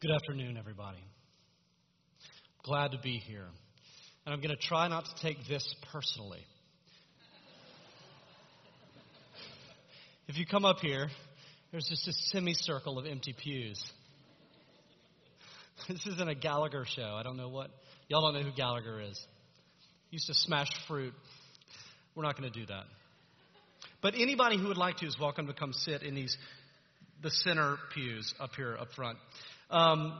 Good afternoon, everybody. Glad to be here. And I'm going to try not to take this personally. if you come up here, there's just a semicircle of empty pews. This isn't a Gallagher show. I don't know what. Y'all don't know who Gallagher is. Used to smash fruit. We're not going to do that. But anybody who would like to is welcome to come sit in these the center pews up here up front. Um,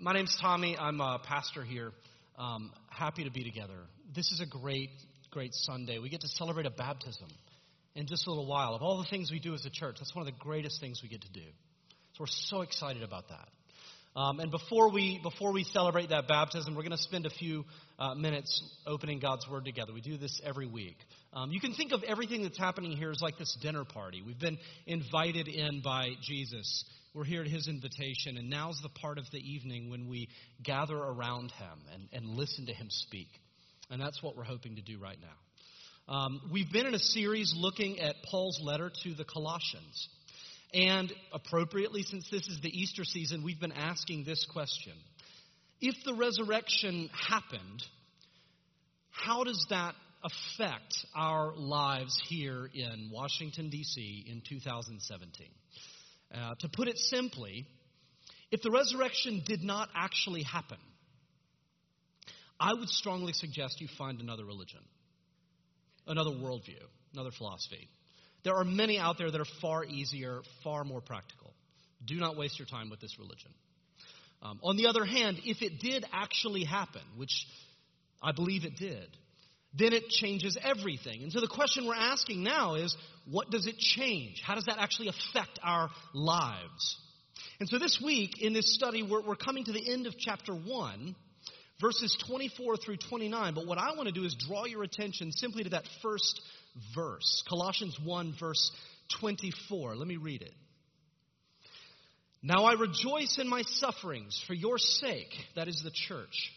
my name's Tommy. I'm a pastor here. Um, happy to be together. This is a great, great Sunday. We get to celebrate a baptism in just a little while. Of all the things we do as a church, that's one of the greatest things we get to do. So we're so excited about that. Um, and before we before we celebrate that baptism, we're going to spend a few uh, minutes opening God's Word together. We do this every week. Um, you can think of everything that's happening here as like this dinner party. We've been invited in by Jesus we're here at his invitation, and now's the part of the evening when we gather around him and, and listen to him speak. And that's what we're hoping to do right now. Um, we've been in a series looking at Paul's letter to the Colossians. And appropriately, since this is the Easter season, we've been asking this question If the resurrection happened, how does that affect our lives here in Washington, D.C. in 2017? Uh, to put it simply, if the resurrection did not actually happen, I would strongly suggest you find another religion, another worldview, another philosophy. There are many out there that are far easier, far more practical. Do not waste your time with this religion. Um, on the other hand, if it did actually happen, which I believe it did, then it changes everything. And so the question we're asking now is what does it change? How does that actually affect our lives? And so this week in this study, we're, we're coming to the end of chapter 1, verses 24 through 29. But what I want to do is draw your attention simply to that first verse, Colossians 1, verse 24. Let me read it. Now I rejoice in my sufferings for your sake, that is the church,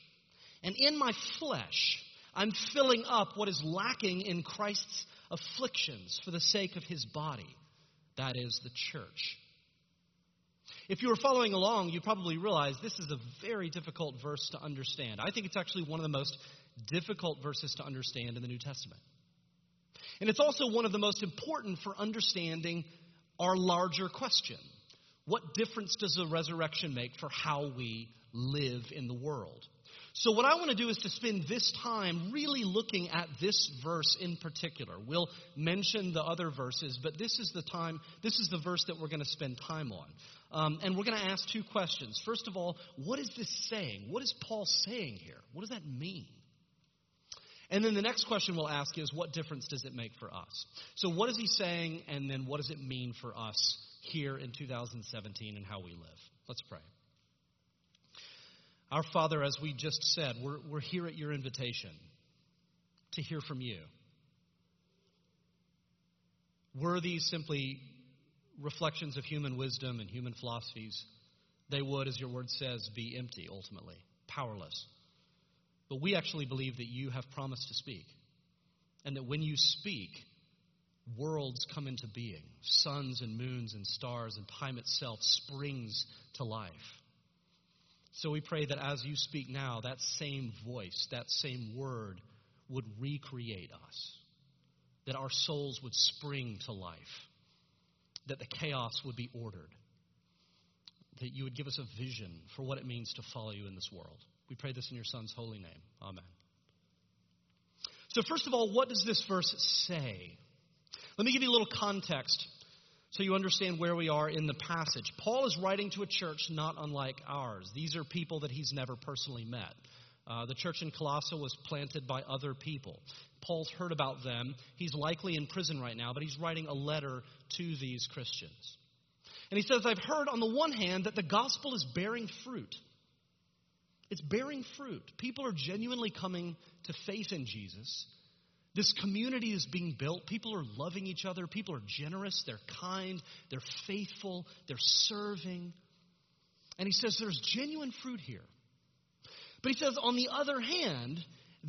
and in my flesh I'm filling up what is lacking in Christ's afflictions for the sake of his body, that is, the church. If you were following along, you probably realize this is a very difficult verse to understand. I think it's actually one of the most difficult verses to understand in the New Testament. And it's also one of the most important for understanding our larger question What difference does the resurrection make for how we live in the world? So, what I want to do is to spend this time really looking at this verse in particular. We'll mention the other verses, but this is the time, this is the verse that we're going to spend time on. Um, and we're going to ask two questions. First of all, what is this saying? What is Paul saying here? What does that mean? And then the next question we'll ask is, what difference does it make for us? So, what is he saying, and then what does it mean for us here in 2017 and how we live? Let's pray. Our Father, as we just said, we're, we're here at your invitation to hear from you. Were these simply reflections of human wisdom and human philosophies, they would, as your word says, be empty ultimately, powerless. But we actually believe that you have promised to speak. And that when you speak, worlds come into being. Suns and moons and stars and time itself springs to life. So we pray that as you speak now, that same voice, that same word would recreate us, that our souls would spring to life, that the chaos would be ordered, that you would give us a vision for what it means to follow you in this world. We pray this in your Son's holy name. Amen. So, first of all, what does this verse say? Let me give you a little context so you understand where we are in the passage. Paul is writing to a church not unlike ours. These are people that he's never personally met. Uh, the church in Colossae was planted by other people. Paul's heard about them. He's likely in prison right now, but he's writing a letter to these Christians. And he says, I've heard on the one hand that the gospel is bearing fruit. It's bearing fruit. People are genuinely coming to faith in Jesus. This community is being built. People are loving each other. People are generous. They're kind. They're faithful. They're serving. And he says there's genuine fruit here. But he says, on the other hand,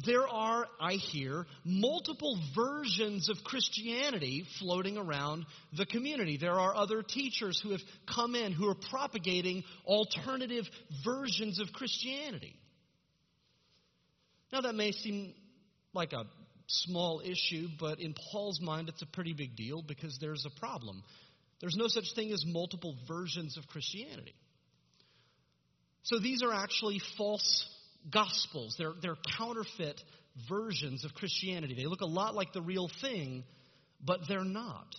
there are, I hear, multiple versions of Christianity floating around the community. There are other teachers who have come in who are propagating alternative versions of Christianity. Now, that may seem like a small issue, but in Paul's mind, it's a pretty big deal because there's a problem. There's no such thing as multiple versions of Christianity. So these are actually false gospels. They're, they're counterfeit versions of Christianity. They look a lot like the real thing, but they're not.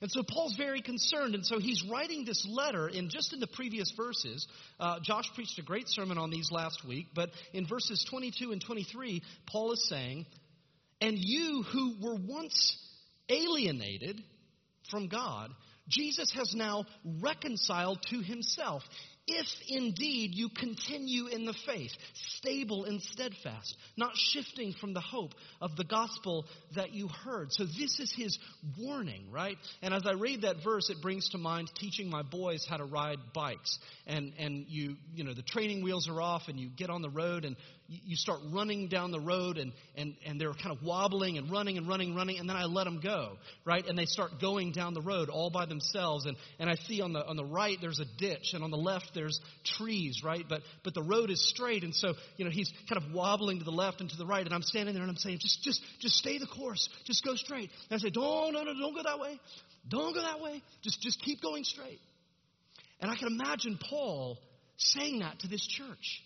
And so Paul's very concerned, and so he's writing this letter in just in the previous verses. Uh, Josh preached a great sermon on these last week, but in verses 22 and 23, Paul is saying, And you who were once alienated from God, Jesus has now reconciled to himself if indeed you continue in the faith, stable and steadfast, not shifting from the hope of the gospel that you heard. So this is his warning, right? And as I read that verse, it brings to mind teaching my boys how to ride bikes. And, and you, you know, the training wheels are off and you get on the road and you start running down the road and, and, and they're kind of wobbling and running and running, and running, and then I let them go, right? And they start going down the road all by themselves. And, and I see on the, on the right there's a ditch, and on the left there's trees, right? But, but the road is straight, and so, you know, he's kind of wobbling to the left and to the right, and I'm standing there and I'm saying, just, just, just stay the course. Just go straight. And I say, don't, no, no, don't go that way. Don't go that way. Just, just keep going straight. And I can imagine Paul saying that to this church.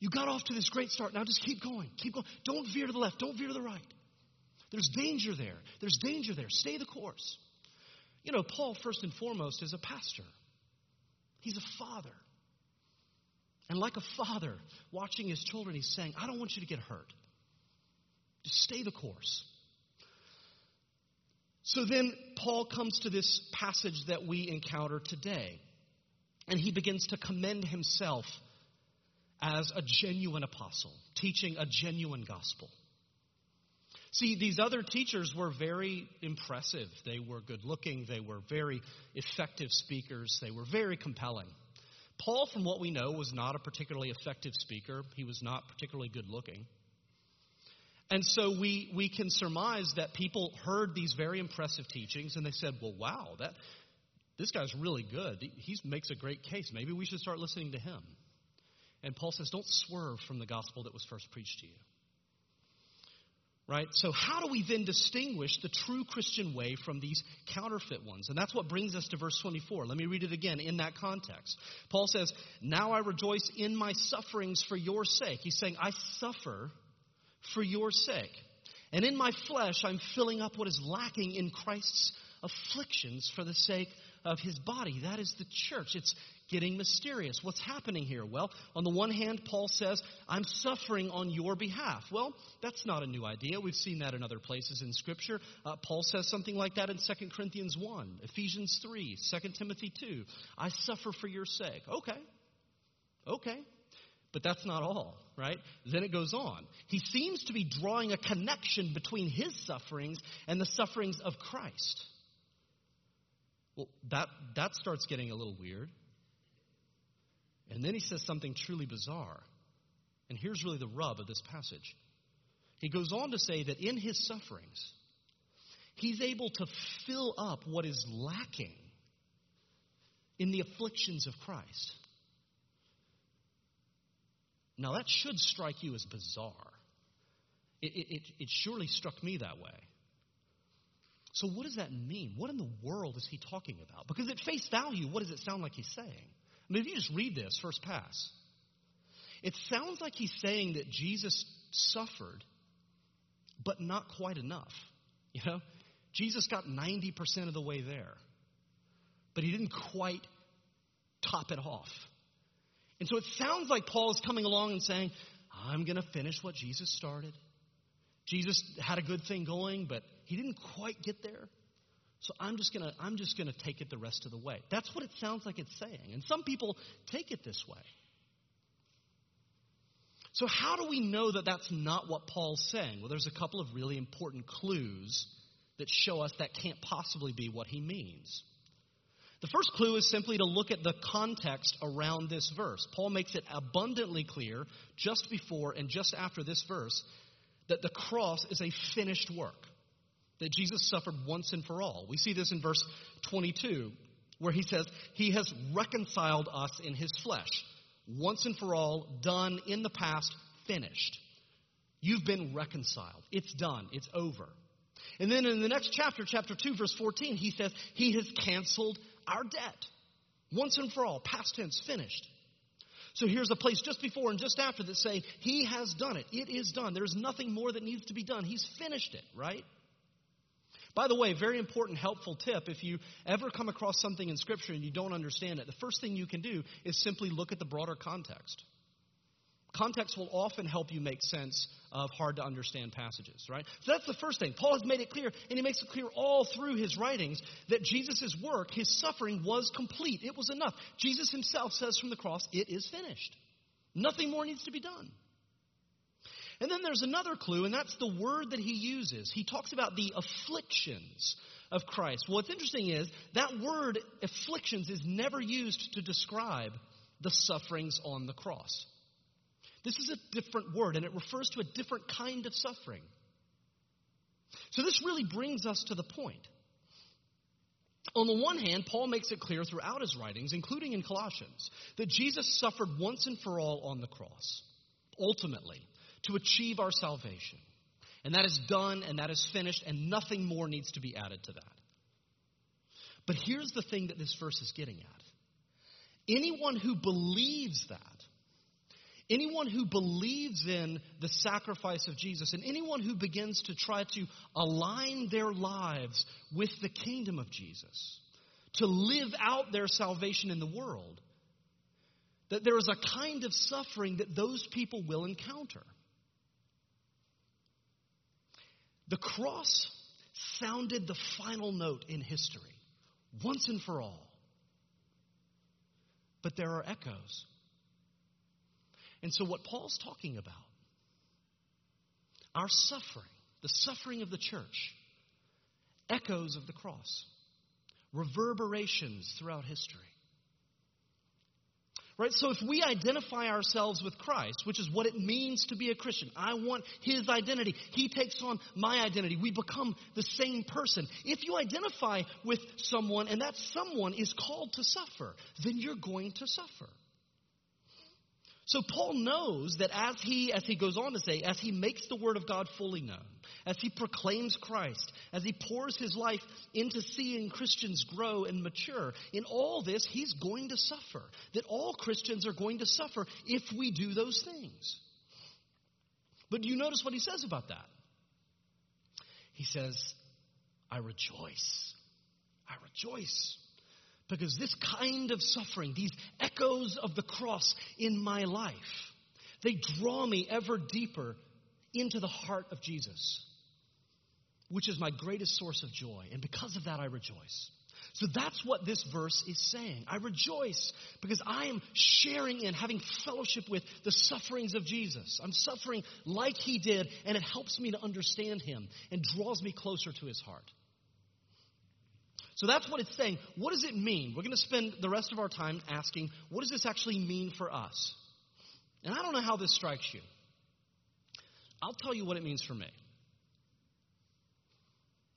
You got off to this great start. Now just keep going. Keep going. Don't veer to the left. Don't veer to the right. There's danger there. There's danger there. Stay the course. You know, Paul, first and foremost, is a pastor, he's a father. And like a father watching his children, he's saying, I don't want you to get hurt. Just stay the course. So then Paul comes to this passage that we encounter today. And he begins to commend himself as a genuine apostle, teaching a genuine gospel. See, these other teachers were very impressive. They were good looking, they were very effective speakers, they were very compelling. Paul, from what we know, was not a particularly effective speaker, he was not particularly good looking. And so we, we can surmise that people heard these very impressive teachings and they said, well, wow, that, this guy's really good. He makes a great case. Maybe we should start listening to him. And Paul says, don't swerve from the gospel that was first preached to you. Right? So, how do we then distinguish the true Christian way from these counterfeit ones? And that's what brings us to verse 24. Let me read it again in that context. Paul says, Now I rejoice in my sufferings for your sake. He's saying, I suffer for your sake. And in my flesh, I'm filling up what is lacking in Christ's afflictions for the sake of his body. That is the church. It's getting mysterious. What's happening here? Well, on the one hand, Paul says, I'm suffering on your behalf. Well, that's not a new idea. We've seen that in other places in Scripture. Uh, Paul says something like that in 2 Corinthians 1, Ephesians 3, 2 Timothy 2. I suffer for your sake. Okay. Okay. But that's not all, right? Then it goes on. He seems to be drawing a connection between his sufferings and the sufferings of Christ. Well, that, that starts getting a little weird. And then he says something truly bizarre. And here's really the rub of this passage. He goes on to say that in his sufferings, he's able to fill up what is lacking in the afflictions of Christ. Now, that should strike you as bizarre. It, it, it, surely struck me that way. So, what does that mean? What in the world is he talking about? Because at face value, what does it sound like he's saying? I mean, if you just read this first pass, it sounds like he's saying that Jesus suffered, but not quite enough. You know, Jesus got 90% of the way there, but he didn't quite top it off. And so it sounds like Paul is coming along and saying, I'm going to finish what Jesus started. Jesus had a good thing going, but he didn't quite get there. So I'm just gonna I'm just gonna take it the rest of the way. That's what it sounds like it's saying. And some people take it this way. So how do we know that that's not what Paul's saying? Well, there's a couple of really important clues that show us that can't possibly be what he means. The first clue is simply to look at the context around this verse. Paul makes it abundantly clear just before and just after this verse that the cross is a finished work, that Jesus suffered once and for all. We see this in verse 22, where he says, He has reconciled us in His flesh, once and for all, done in the past, finished. You've been reconciled. It's done. It's over. And then in the next chapter, chapter 2, verse 14, he says, He has canceled our debt. Once and for all, past tense, finished. So here's a place just before and just after that say, He has done it. It is done. There's nothing more that needs to be done. He's finished it, right? By the way, very important, helpful tip if you ever come across something in Scripture and you don't understand it, the first thing you can do is simply look at the broader context. Context will often help you make sense of hard to understand passages, right? So that's the first thing. Paul has made it clear, and he makes it clear all through his writings, that Jesus' work, his suffering, was complete. It was enough. Jesus himself says from the cross, It is finished. Nothing more needs to be done. And then there's another clue, and that's the word that he uses. He talks about the afflictions of Christ. What's interesting is that word, afflictions, is never used to describe the sufferings on the cross. This is a different word, and it refers to a different kind of suffering. So, this really brings us to the point. On the one hand, Paul makes it clear throughout his writings, including in Colossians, that Jesus suffered once and for all on the cross, ultimately, to achieve our salvation. And that is done and that is finished, and nothing more needs to be added to that. But here's the thing that this verse is getting at anyone who believes that Anyone who believes in the sacrifice of Jesus and anyone who begins to try to align their lives with the kingdom of Jesus, to live out their salvation in the world, that there is a kind of suffering that those people will encounter. The cross sounded the final note in history, once and for all. But there are echoes. And so, what Paul's talking about, our suffering, the suffering of the church, echoes of the cross, reverberations throughout history. Right? So if we identify ourselves with Christ, which is what it means to be a Christian, I want his identity. He takes on my identity. We become the same person. If you identify with someone and that someone is called to suffer, then you're going to suffer. So Paul knows that as he, as he goes on to say, as he makes the word of God fully known, as he proclaims Christ, as he pours his life into seeing Christians grow and mature, in all this, he's going to suffer. That all Christians are going to suffer if we do those things. But do you notice what he says about that? He says, I rejoice. I rejoice. Because this kind of suffering, these echoes of the cross in my life, they draw me ever deeper into the heart of Jesus, which is my greatest source of joy. And because of that, I rejoice. So that's what this verse is saying. I rejoice because I am sharing in, having fellowship with the sufferings of Jesus. I'm suffering like he did, and it helps me to understand him and draws me closer to his heart. So that's what it's saying. What does it mean? We're going to spend the rest of our time asking, what does this actually mean for us? And I don't know how this strikes you. I'll tell you what it means for me.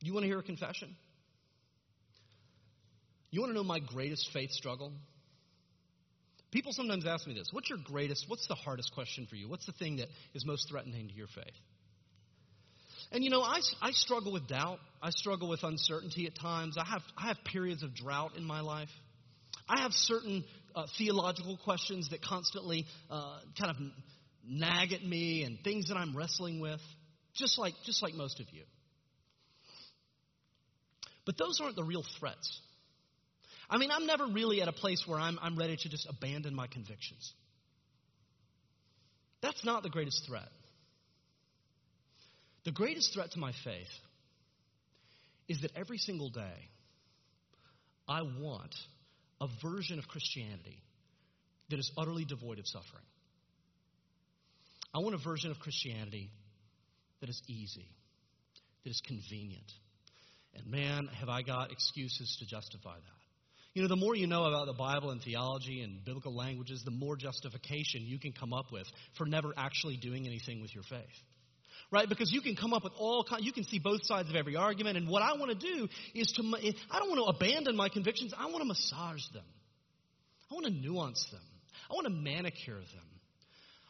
You want to hear a confession? You want to know my greatest faith struggle? People sometimes ask me this What's your greatest, what's the hardest question for you? What's the thing that is most threatening to your faith? And you know, I, I struggle with doubt. I struggle with uncertainty at times. I have, I have periods of drought in my life. I have certain uh, theological questions that constantly uh, kind of nag at me and things that I'm wrestling with, just like, just like most of you. But those aren't the real threats. I mean, I'm never really at a place where I'm, I'm ready to just abandon my convictions. That's not the greatest threat. The greatest threat to my faith is that every single day I want a version of Christianity that is utterly devoid of suffering. I want a version of Christianity that is easy, that is convenient. And man, have I got excuses to justify that. You know, the more you know about the Bible and theology and biblical languages, the more justification you can come up with for never actually doing anything with your faith. Right? Because you can come up with all kind, you can see both sides of every argument. And what I want to do is to, eh, I don't want to abandon my convictions. I want to massage them. I want to nuance them. I want to manicure them.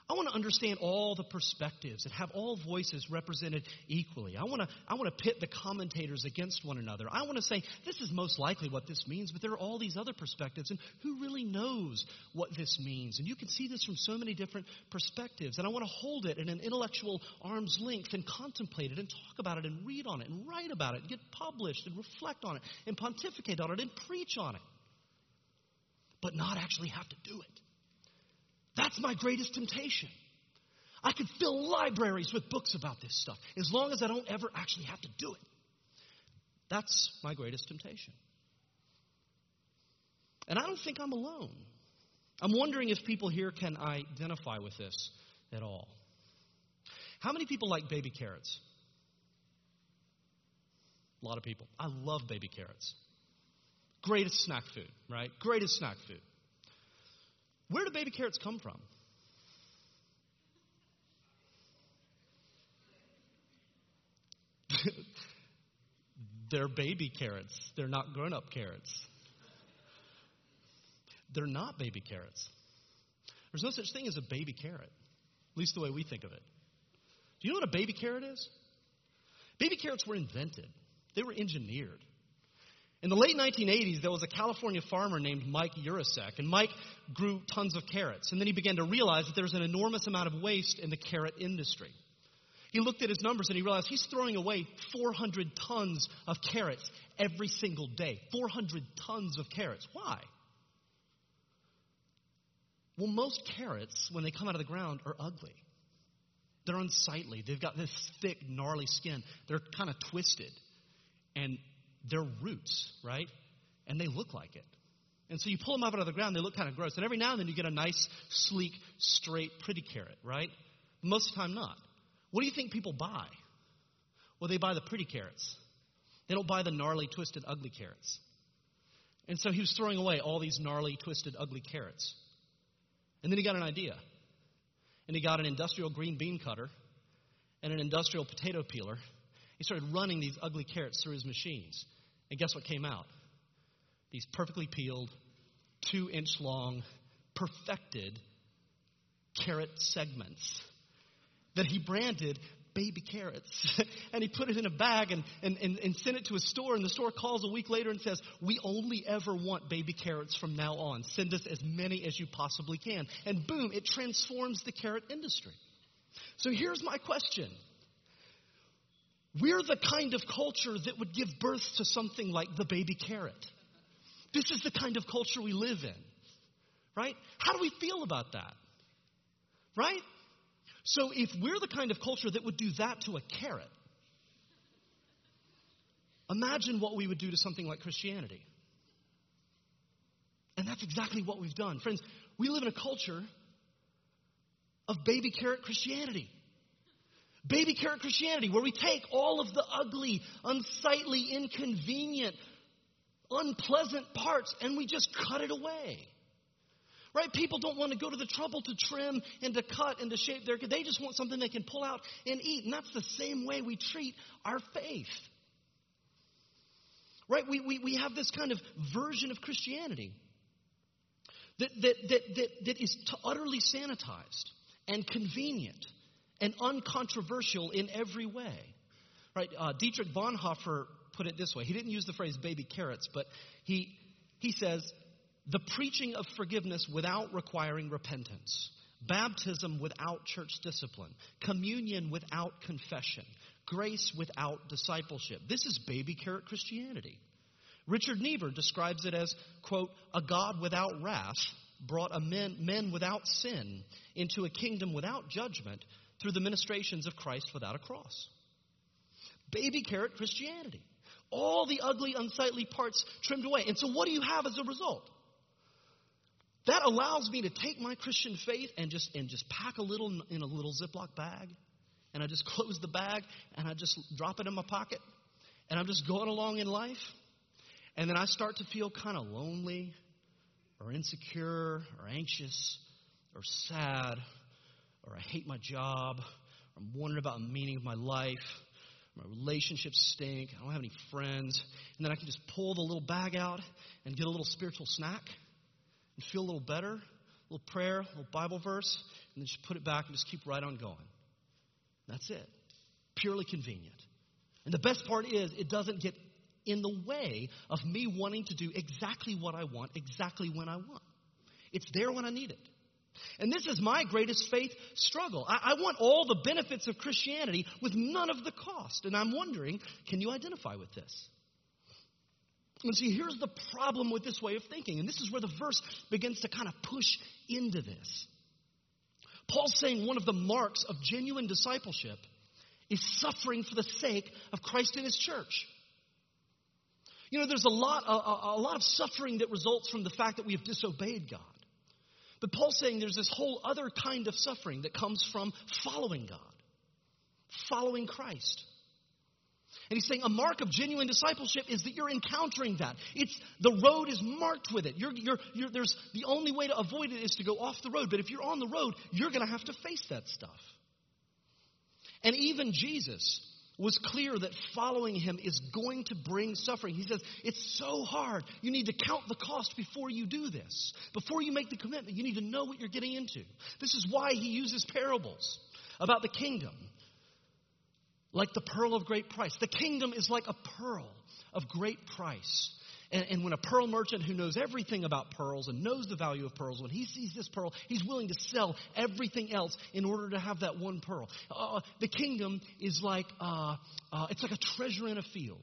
I want to understand all the perspectives and have all voices represented equally. I want to, I want to pit the commentators against one another. I want to say, this is most likely what this means, but there are all these other perspectives, and who really knows what this means? And you can see this from so many different perspectives. And I want to hold it in an intellectual arm's length and contemplate it and talk about it and read on it and write about it and get published and reflect on it and pontificate on it and preach on it. But not actually have to do it. That's my greatest temptation. I could fill libraries with books about this stuff as long as I don't ever actually have to do it. That's my greatest temptation. And I don't think I'm alone. I'm wondering if people here can identify with this at all. How many people like baby carrots? A lot of people. I love baby carrots. Greatest snack food, right? Greatest snack food. Where do baby carrots come from? They're baby carrots. They're not grown up carrots. They're not baby carrots. There's no such thing as a baby carrot, at least the way we think of it. Do you know what a baby carrot is? Baby carrots were invented, they were engineered. In the late 1980s, there was a California farmer named Mike Yurosek, and Mike grew tons of carrots. And then he began to realize that there was an enormous amount of waste in the carrot industry. He looked at his numbers and he realized he's throwing away 400 tons of carrots every single day. 400 tons of carrots. Why? Well, most carrots, when they come out of the ground, are ugly. They're unsightly. They've got this thick, gnarly skin. They're kind of twisted. And they're roots, right? And they look like it. And so you pull them up out of the ground, they look kind of gross. And every now and then you get a nice, sleek, straight, pretty carrot, right? Most of the time, not. What do you think people buy? Well, they buy the pretty carrots. They don't buy the gnarly, twisted, ugly carrots. And so he was throwing away all these gnarly, twisted, ugly carrots. And then he got an idea. And he got an industrial green bean cutter and an industrial potato peeler. He started running these ugly carrots through his machines. And guess what came out? These perfectly peeled, two inch long, perfected carrot segments that he branded baby carrots. and he put it in a bag and, and, and, and, sent it to a store. And the store calls a week later and says, We only ever want baby carrots from now on. Send us as many as you possibly can. And boom, it transforms the carrot industry. So here's my question we're the kind of culture that would give birth to something like the baby carrot. This is the kind of culture we live in. Right? How do we feel about that? Right? So if we're the kind of culture that would do that to a carrot, imagine what we would do to something like Christianity. And that's exactly what we've done. Friends, we live in a culture of baby carrot Christianity baby carrot Christianity, where we take all of the ugly, unsightly, inconvenient, unpleasant parts and we just cut it away. Right? People don't want to go to the trouble to trim and to cut and to shape their they just want something they can pull out and eat. And that's the same way we treat our faith. Right? We, we, we have this kind of version of Christianity that, that, that, that, that is utterly sanitized and convenient and uncontroversial in every way. Right? Uh, Dietrich Bonhoeffer put it this way. He didn't use the phrase baby carrots, but he, he says, the preaching of forgiveness without requiring repentance, baptism without church discipline, communion without confession, grace without discipleship. This is baby carrot Christianity. Richard Niebuhr describes it as, quote, a God without wrath brought men, men without sin into a kingdom without judgment through the ministrations of Christ without a cross. Baby carrot Christianity. All the ugly, unsightly parts trimmed away. And so, what do you have as a result? That allows me to take my Christian faith and just, and just pack a little in a little Ziploc bag. And I just close the bag and I just drop it in my pocket. And I'm just going along in life. And then I start to feel kind of lonely or insecure or anxious or sad or I hate my job or I'm wondering about the meaning of my life. My relationships stink. I don't have any friends. And then I can just pull the little bag out and get a little spiritual snack and feel a little better. A little prayer, a little Bible verse, and then just put it back and just keep right on going. That's it. Purely convenient. And the best part is, it doesn't get in the way of me wanting to do exactly what I want, exactly when I want. It's there when I need it. And this is my greatest faith struggle. I, I, want all the benefits of Christianity with none of the cost. And I'm wondering, can you identify with this? And see, here's the problem with this way of thinking. And this is where the verse begins to kind of push into this. Paul's saying one of the marks of genuine discipleship is suffering for the sake of Christ and his church. You know, there's a lot, a, a, lot of suffering that results from the fact that we have disobeyed God. But Paul's saying there's this whole other kind of suffering that comes from following God, following Christ. And he's saying a mark of genuine discipleship is that you're encountering that. It's the road is marked with it. You're, you're, you're, there's the only way to avoid it is to go off the road. But if you're on the road, you're going to have to face that stuff. And even Jesus was clear that following him is going to bring suffering. He says, It's so hard. You need to count the cost before you do this. Before you make the commitment, you need to know what you're getting into. This is why he uses parables about the kingdom, like the pearl of great price. The kingdom is like a pearl of great price. And, and, when a pearl merchant who knows everything about pearls and knows the value of pearls, when he sees this pearl, he's willing to sell everything else in order to have that one pearl. Uh, the kingdom is like uh, uh, it's like a treasure in a field.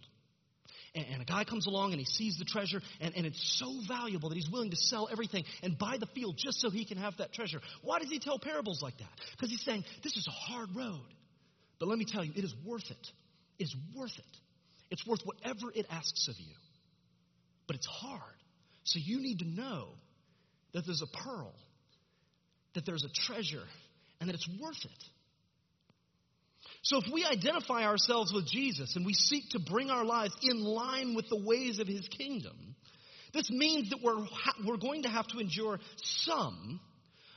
And, a guy comes along and he sees the treasure, and, and it's so valuable that he's willing to sell everything and buy the field just so he can have that treasure. Why does he tell parables like that? Because he's saying this is a hard road, but let me tell you, it is worth it. It is worth it. It's worth whatever it asks of you but it's hard. So you need to know that there's a pearl, that there's a treasure, and that it's worth it. So if we identify ourselves with Jesus and we seek to bring our lives in line with the ways of his kingdom, this means that we're, we're going to have to endure some,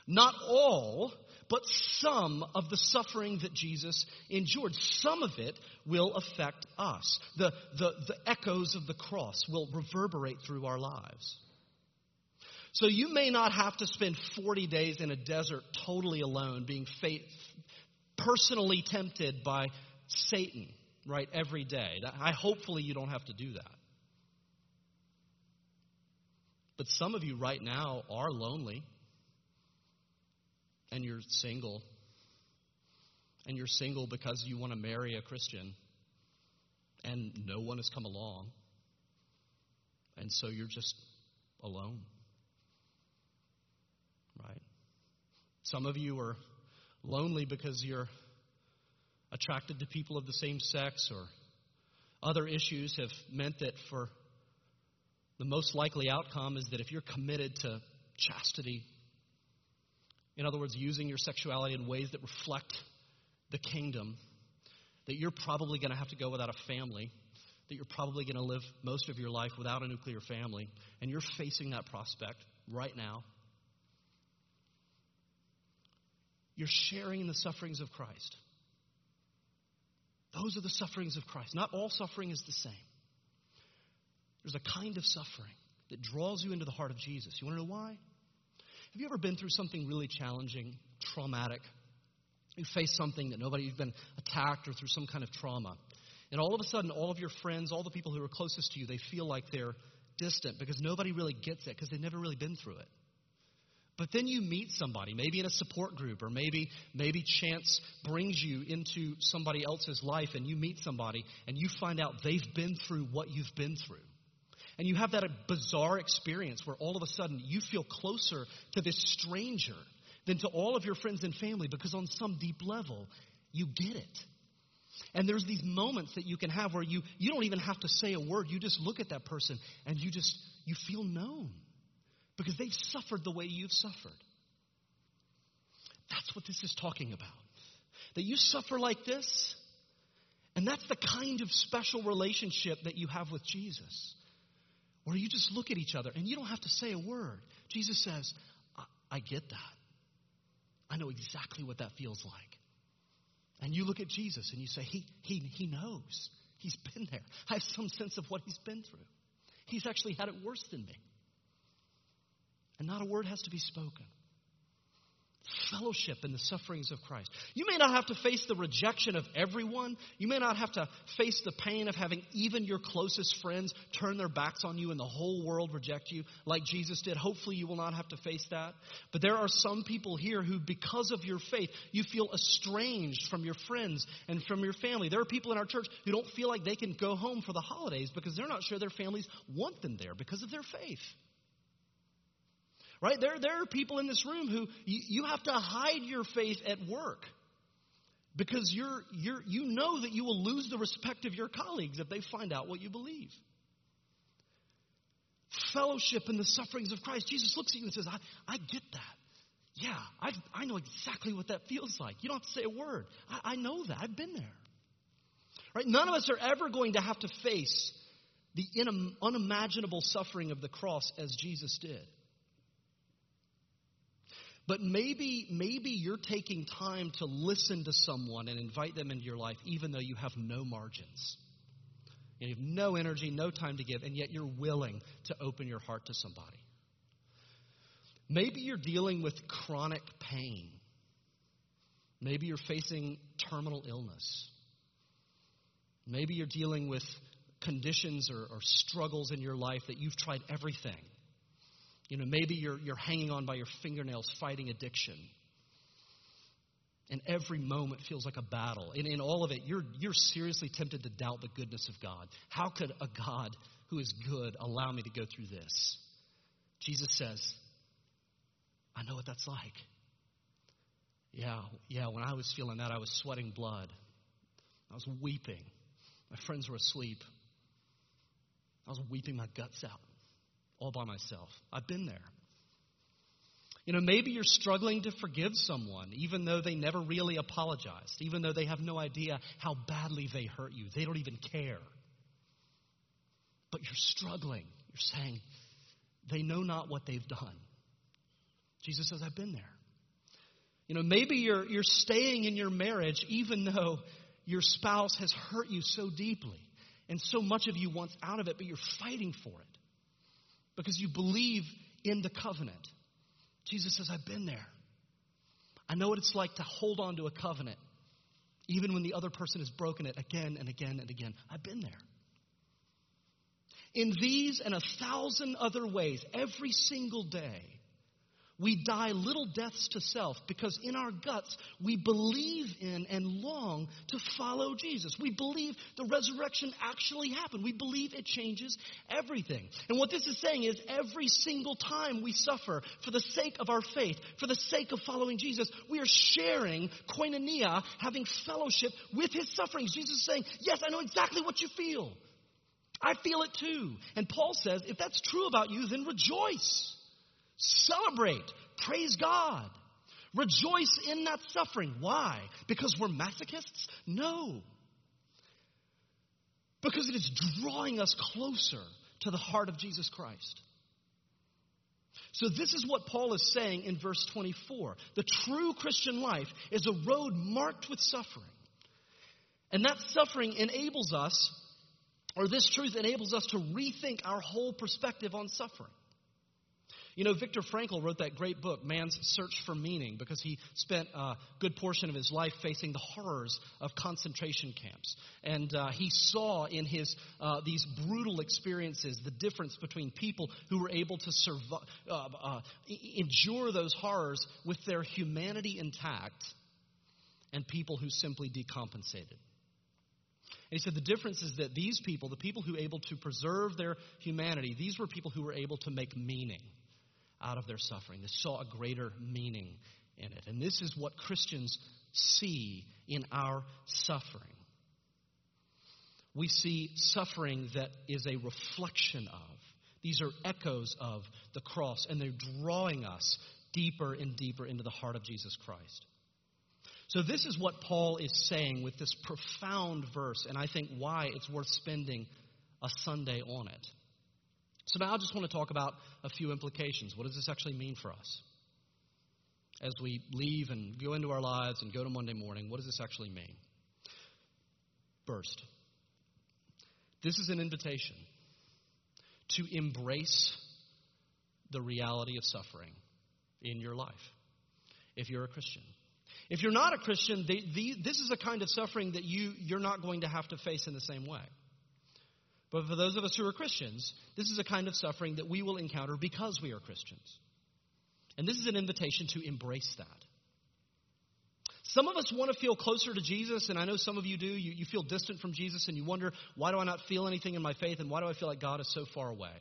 not all, but some of the suffering that Jesus endured. Some of it will affect us. The, the, the echoes of the cross will reverberate through our lives. So you may not have to spend 40 days in a desert totally alone, being faith, personally tempted by Satan, right, every day. I hopefully you don't have to do that. But some of you right now are lonely and you're single, and you're single because you want to marry a Christian, and no one has come along, and so you're just alone. Right? Some of you are lonely because you're attracted to people of the same sex, or other issues have meant that for the most likely outcome is that if you're committed to chastity in other words, using your sexuality in ways that reflect the kingdom, that you're probably going to have to go without a family, that you're probably going to live most of your life without a nuclear family, and you're facing that prospect right now. You're sharing in the sufferings of Christ. Those are the sufferings of Christ. Not all suffering is the same. There's a kind of suffering that draws you into the heart of Jesus. You want to know why? Have you ever been through something really challenging, traumatic? You face something that nobody, you've been attacked or through some kind of trauma. And all of a sudden, all of your friends, all the people who are closest to you, they feel like they're distant because nobody really gets it because they've never really been through it. But then you meet somebody, maybe in a support group, or maybe maybe chance brings you into somebody else's life, and you meet somebody, and you find out they've been through what you've been through. And you have that bizarre experience where all of a sudden you feel closer to this stranger than to all of your friends and family because on some deep level, you get it. And there's these moments that you can have where you, you don't even have to say a word. You just look at that person and you just, you feel known because they've suffered the way you've suffered. That's what this is talking about. That you suffer like this, and that's the kind of special relationship that you have with Jesus. Or you just look at each other and you don't have to say a word. Jesus says, I, I get that. I know exactly what that feels like. And you look at Jesus and you say, he, he, he knows. He's been there. I have some sense of what he's been through. He's actually had it worse than me. And not a word has to be spoken fellowship in the sufferings of Christ. You may not have to face the rejection of everyone. You may not have to face the pain of having even your closest friends turn their backs on you and the whole world reject you like Jesus did. Hopefully, you will not have to face that. But there are some people here who, because of your faith, you feel estranged from your friends and from your family. There are people in our church who don't feel like they can go home for the holidays because they're not sure their families want them there because of their faith. Right? There, there are people in this room who you, you have to hide your faith at work because you're, you're, you know that you will lose the respect of your colleagues if they find out what you believe. Fellowship in the sufferings of Christ. Jesus looks at you and says, I, I get that. Yeah, I, I know exactly what that feels like. You don't have to say a word. I, I know that. I've been there. Right? None of us are ever going to have to face the unimaginable suffering of the cross as Jesus did. But maybe, maybe you're taking time to listen to someone and invite them into your life, even though you have no margins. You have no energy, no time to give, and yet you're willing to open your heart to somebody. Maybe you're dealing with chronic pain. Maybe you're facing terminal illness. Maybe you're dealing with conditions or, or struggles in your life that you've tried everything you know, maybe you're, you're hanging on by your fingernails fighting addiction. And every moment feels like a battle. And in all of it, you're, you're seriously tempted to doubt the goodness of God. How could a God who is good allow me to go through this? Jesus says, I know what that's like. Yeah, yeah, when I was feeling that, I was sweating blood. I was weeping. My friends were asleep. I was weeping my guts out all by myself. I've been there. You know, maybe you're struggling to forgive someone, even though they never really apologized, even though they have no idea how badly they hurt you. They don't even care. But you're struggling. You're saying, they know not what they've done. Jesus says, I've been there. You know, maybe you're, you're staying in your marriage even though your spouse has hurt you so deeply and so much of you wants out of it, but you're fighting for it because you believe in the covenant. Jesus says, I've been there. I know what it's like to hold on to a covenant, even when the other person has broken it again and again and again. I've been there. In these and a thousand other ways, every single day, we die little deaths to self because in our guts we believe in and long to follow Jesus. We believe the resurrection actually happened. We believe it changes everything. And what this is saying is every single time we suffer for the sake of our faith, for the sake of following Jesus, we are sharing koinonia, having fellowship with his sufferings. Jesus is saying, Yes, I know exactly what you feel. I feel it too. And Paul says, If that's true about you, then rejoice. Celebrate. Praise God. Rejoice in that suffering. Why? Because we're masochists? No. Because it is drawing us closer to the heart of Jesus Christ. So, this is what Paul is saying in verse 24. The true Christian life is a road marked with suffering. And that suffering enables us, or this truth enables us to rethink our whole perspective on suffering. You know, Viktor Frankl wrote that great book, Man's Search for Meaning, because he spent a good portion of his life facing the horrors of concentration camps. And uh, he saw in his, uh, these brutal experiences the difference between people who were able to survive, uh, uh endure those horrors with their humanity intact and people who simply decompensated. And he said the difference is that these people, the people who were able to preserve their humanity, these were people who were able to make meaning out of their suffering. They saw a greater meaning in it. And this is what Christians see in our suffering. We see suffering that is a reflection of, these are echoes of the cross, and they're drawing us deeper and deeper into the heart of Jesus Christ. So, this is what Paul is saying with this profound verse, and I think why it's worth spending a Sunday on it. So now I just want to talk about a few implications. What does this actually mean for us? As we leave and go into our lives and go to Monday morning, what does this actually mean? First, this is an invitation to embrace the reality of suffering in your life if you're a Christian. If you're not a Christian, the, the, this is a kind of suffering that you, you're not going to have to face in the same way. But for those of us who are Christians, this is a kind of suffering that we will encounter because we are Christians. And this is an invitation to embrace that. Some of us want to feel closer to Jesus, and I know some of you do. You, you feel distant from Jesus, and you wonder, why do I not feel anything in my faith, and why do I feel like God is so far away?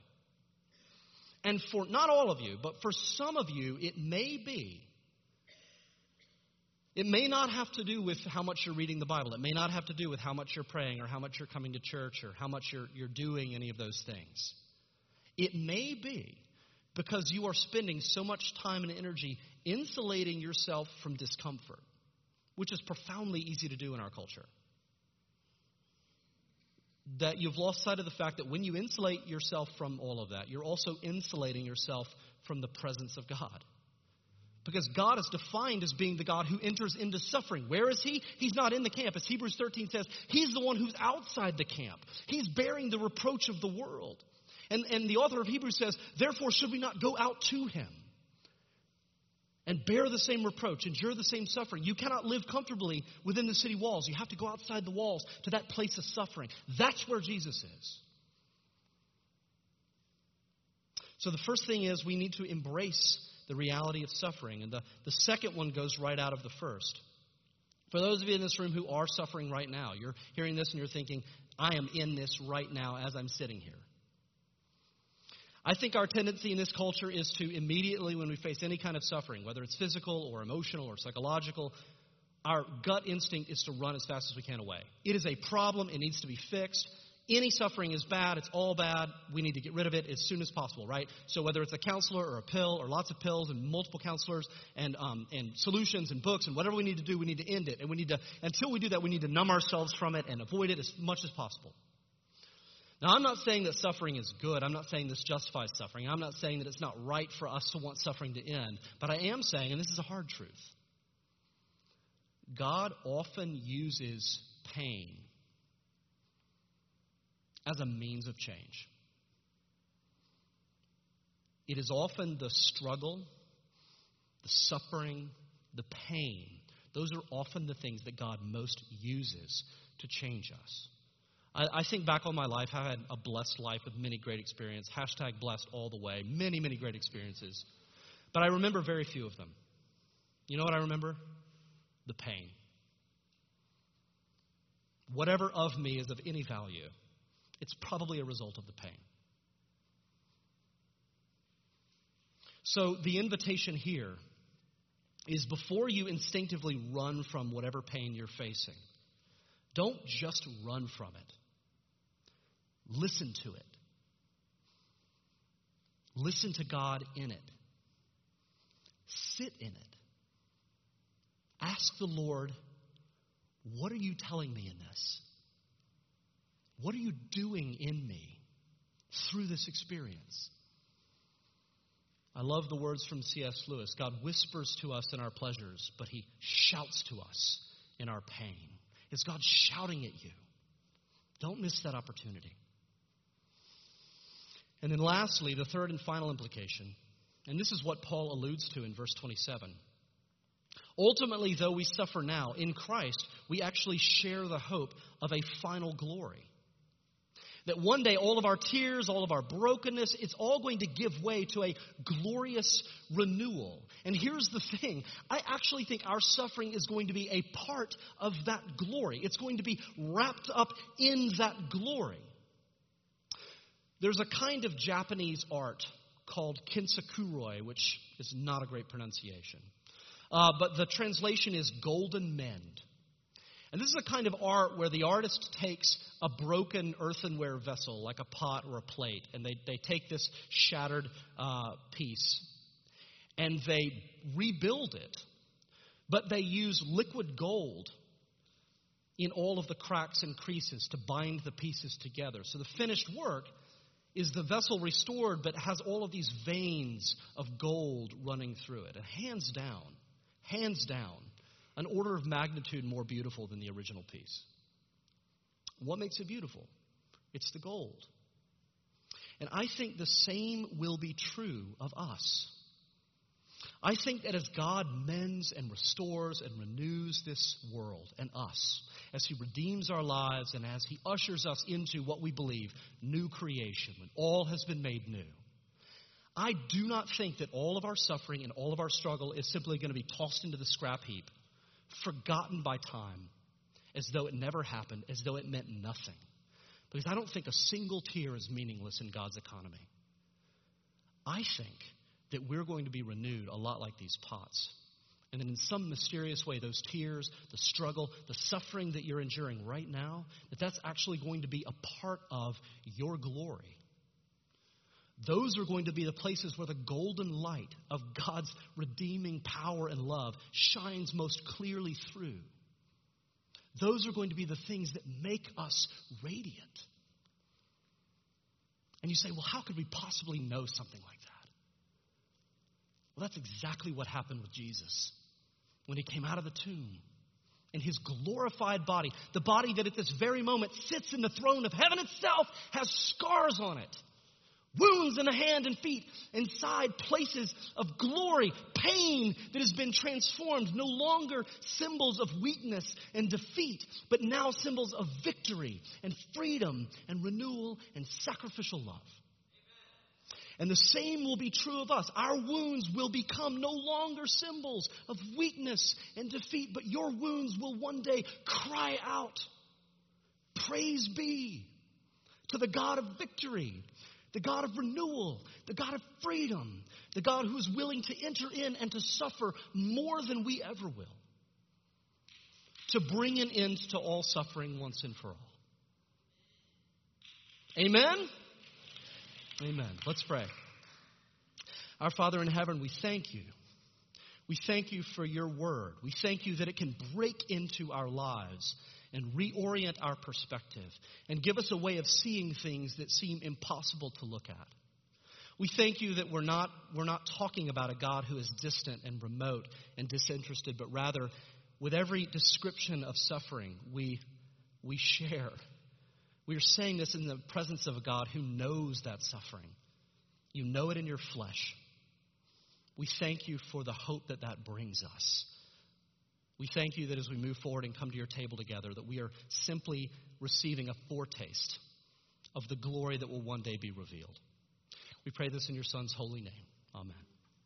And for not all of you, but for some of you, it may be it may not have to do with how much you're reading the Bible. It may not have to do with how much you're praying or how much you're coming to church or how much you're, you're doing any of those things. It may be because you are spending so much time and energy insulating yourself from discomfort, which is profoundly easy to do in our culture. That you've lost sight of the fact that when you insulate yourself from all of that, you're also insulating yourself from the presence of God. Because God is defined as being the God who enters into suffering. Where is He? He's not in the camp. As Hebrews 13 says, He's the one who's outside the camp. He's bearing the reproach of the world. And, and the author of Hebrews says, Therefore, should we not go out to Him and bear the same reproach, endure the same suffering? You cannot live comfortably within the city walls. You have to go outside the walls to that place of suffering. That's where Jesus is. So the first thing is we need to embrace the reality of suffering. And the, the second one goes right out of the first. For those of you in this room who are suffering right now, you're hearing this and you're thinking, I am in this right now as I'm sitting here. I think our tendency in this culture is to immediately, when we face any kind of suffering, whether it's physical or emotional or psychological, our gut instinct is to run as fast as we can away. It is a problem, it needs to be fixed. Any suffering is bad. It's all bad. We need to get rid of it as soon as possible, right? So whether it's a counselor or a pill or lots of pills and multiple counselors and um, and solutions and books and whatever we need to do, we need to end it. And we need to until we do that, we need to numb ourselves from it and avoid it as much as possible. Now, I'm not saying that suffering is good. I'm not saying this justifies suffering. I'm not saying that it's not right for us to want suffering to end. But I am saying, and this is a hard truth, God often uses pain as a means of change. It is often the struggle, the suffering, the pain. Those are often the things that God most uses to change us. I, I think back on my life, I had a blessed life with many great experiences. Hashtag blessed all the way. Many, many great experiences. But I remember very few of them. You know what I remember? The pain. Whatever of me is of any value it's probably a result of the pain. So the invitation here is before you instinctively run from whatever pain you're facing, don't just run from it. Listen to it. Listen to God in it. Sit in it. Ask the Lord, what are you telling me in this? What are you doing in me through this experience? I love the words from C.S. Lewis God whispers to us in our pleasures, but he shouts to us in our pain. It's God shouting at you. Don't miss that opportunity. And then, lastly, the third and final implication, and this is what Paul alludes to in verse 27. Ultimately, though we suffer now, in Christ, we actually share the hope of a final glory. That one day all of our tears, all of our brokenness, it's all going to give way to a glorious renewal. And here's the thing I actually think our suffering is going to be a part of that glory, it's going to be wrapped up in that glory. There's a kind of Japanese art called kinsakuroi, which is not a great pronunciation. Uh, but the translation is golden mend. And this is a kind of art where the artist takes a broken earthenware vessel, like a pot or a plate, and they, they take this shattered uh, piece and they rebuild it. But they use liquid gold in all of the cracks and creases to bind the pieces together. So the finished work is the vessel restored but has all of these veins of gold running through it. And hands down, hands down, an order of magnitude more beautiful than the original piece. What makes it beautiful? It's the gold. And I think the same will be true of us. I think that as God mends and restores and renews this world and us, as He redeems our lives and as He ushers us into what we believe new creation, when all has been made new, I do not think that all of our suffering and all of our struggle is simply going to be tossed into the scrap heap, forgotten by time, as though it never happened, as though it meant nothing. Because I don't think a single tear is meaningless in God's economy. I think that we're going to be renewed a lot like these pots. And then, in some mysterious way, those tears, the struggle, the suffering that you're enduring right now, that that's actually going to be a part of your glory. Those are going to be the places where the golden light of God's redeeming power and love shines most clearly through. Those are going to be the things that make us radiant. And you say, well, how could we possibly know something like that? Well, that's exactly what happened with Jesus when he came out of the tomb. And his glorified body, the body that at this very moment sits in the throne of heaven itself, has scars on it wounds in the hand and feet, inside places of glory, pain that has been transformed, no longer symbols of weakness and defeat, but now symbols of victory and freedom and renewal and sacrificial love. And the same will be true of us. Our wounds will become no longer symbols of weakness and defeat, but your wounds will one day cry out, Praise be to the God of victory the God of renewal, the God of freedom, the God who is willing to enter in and to suffer more than we ever will, to bring an end to all suffering once and for all. Amen? Amen. Let's pray. Our Father in heaven, we thank you. We thank you for your word. We thank you that it can break into our lives and reorient our perspective and give us a way of seeing things that seem impossible to look at. We thank you that we're not, we're not talking about a God who is distant and remote and disinterested, but rather, with every description of suffering, we, we share. We are saying this in the presence of a God who knows that suffering. You know it in your flesh. We thank you for the hope that that brings us. We thank you that as we move forward and come to your table together, that we are simply receiving a foretaste of the glory that will one day be revealed. We pray this in your Son's holy name. Amen.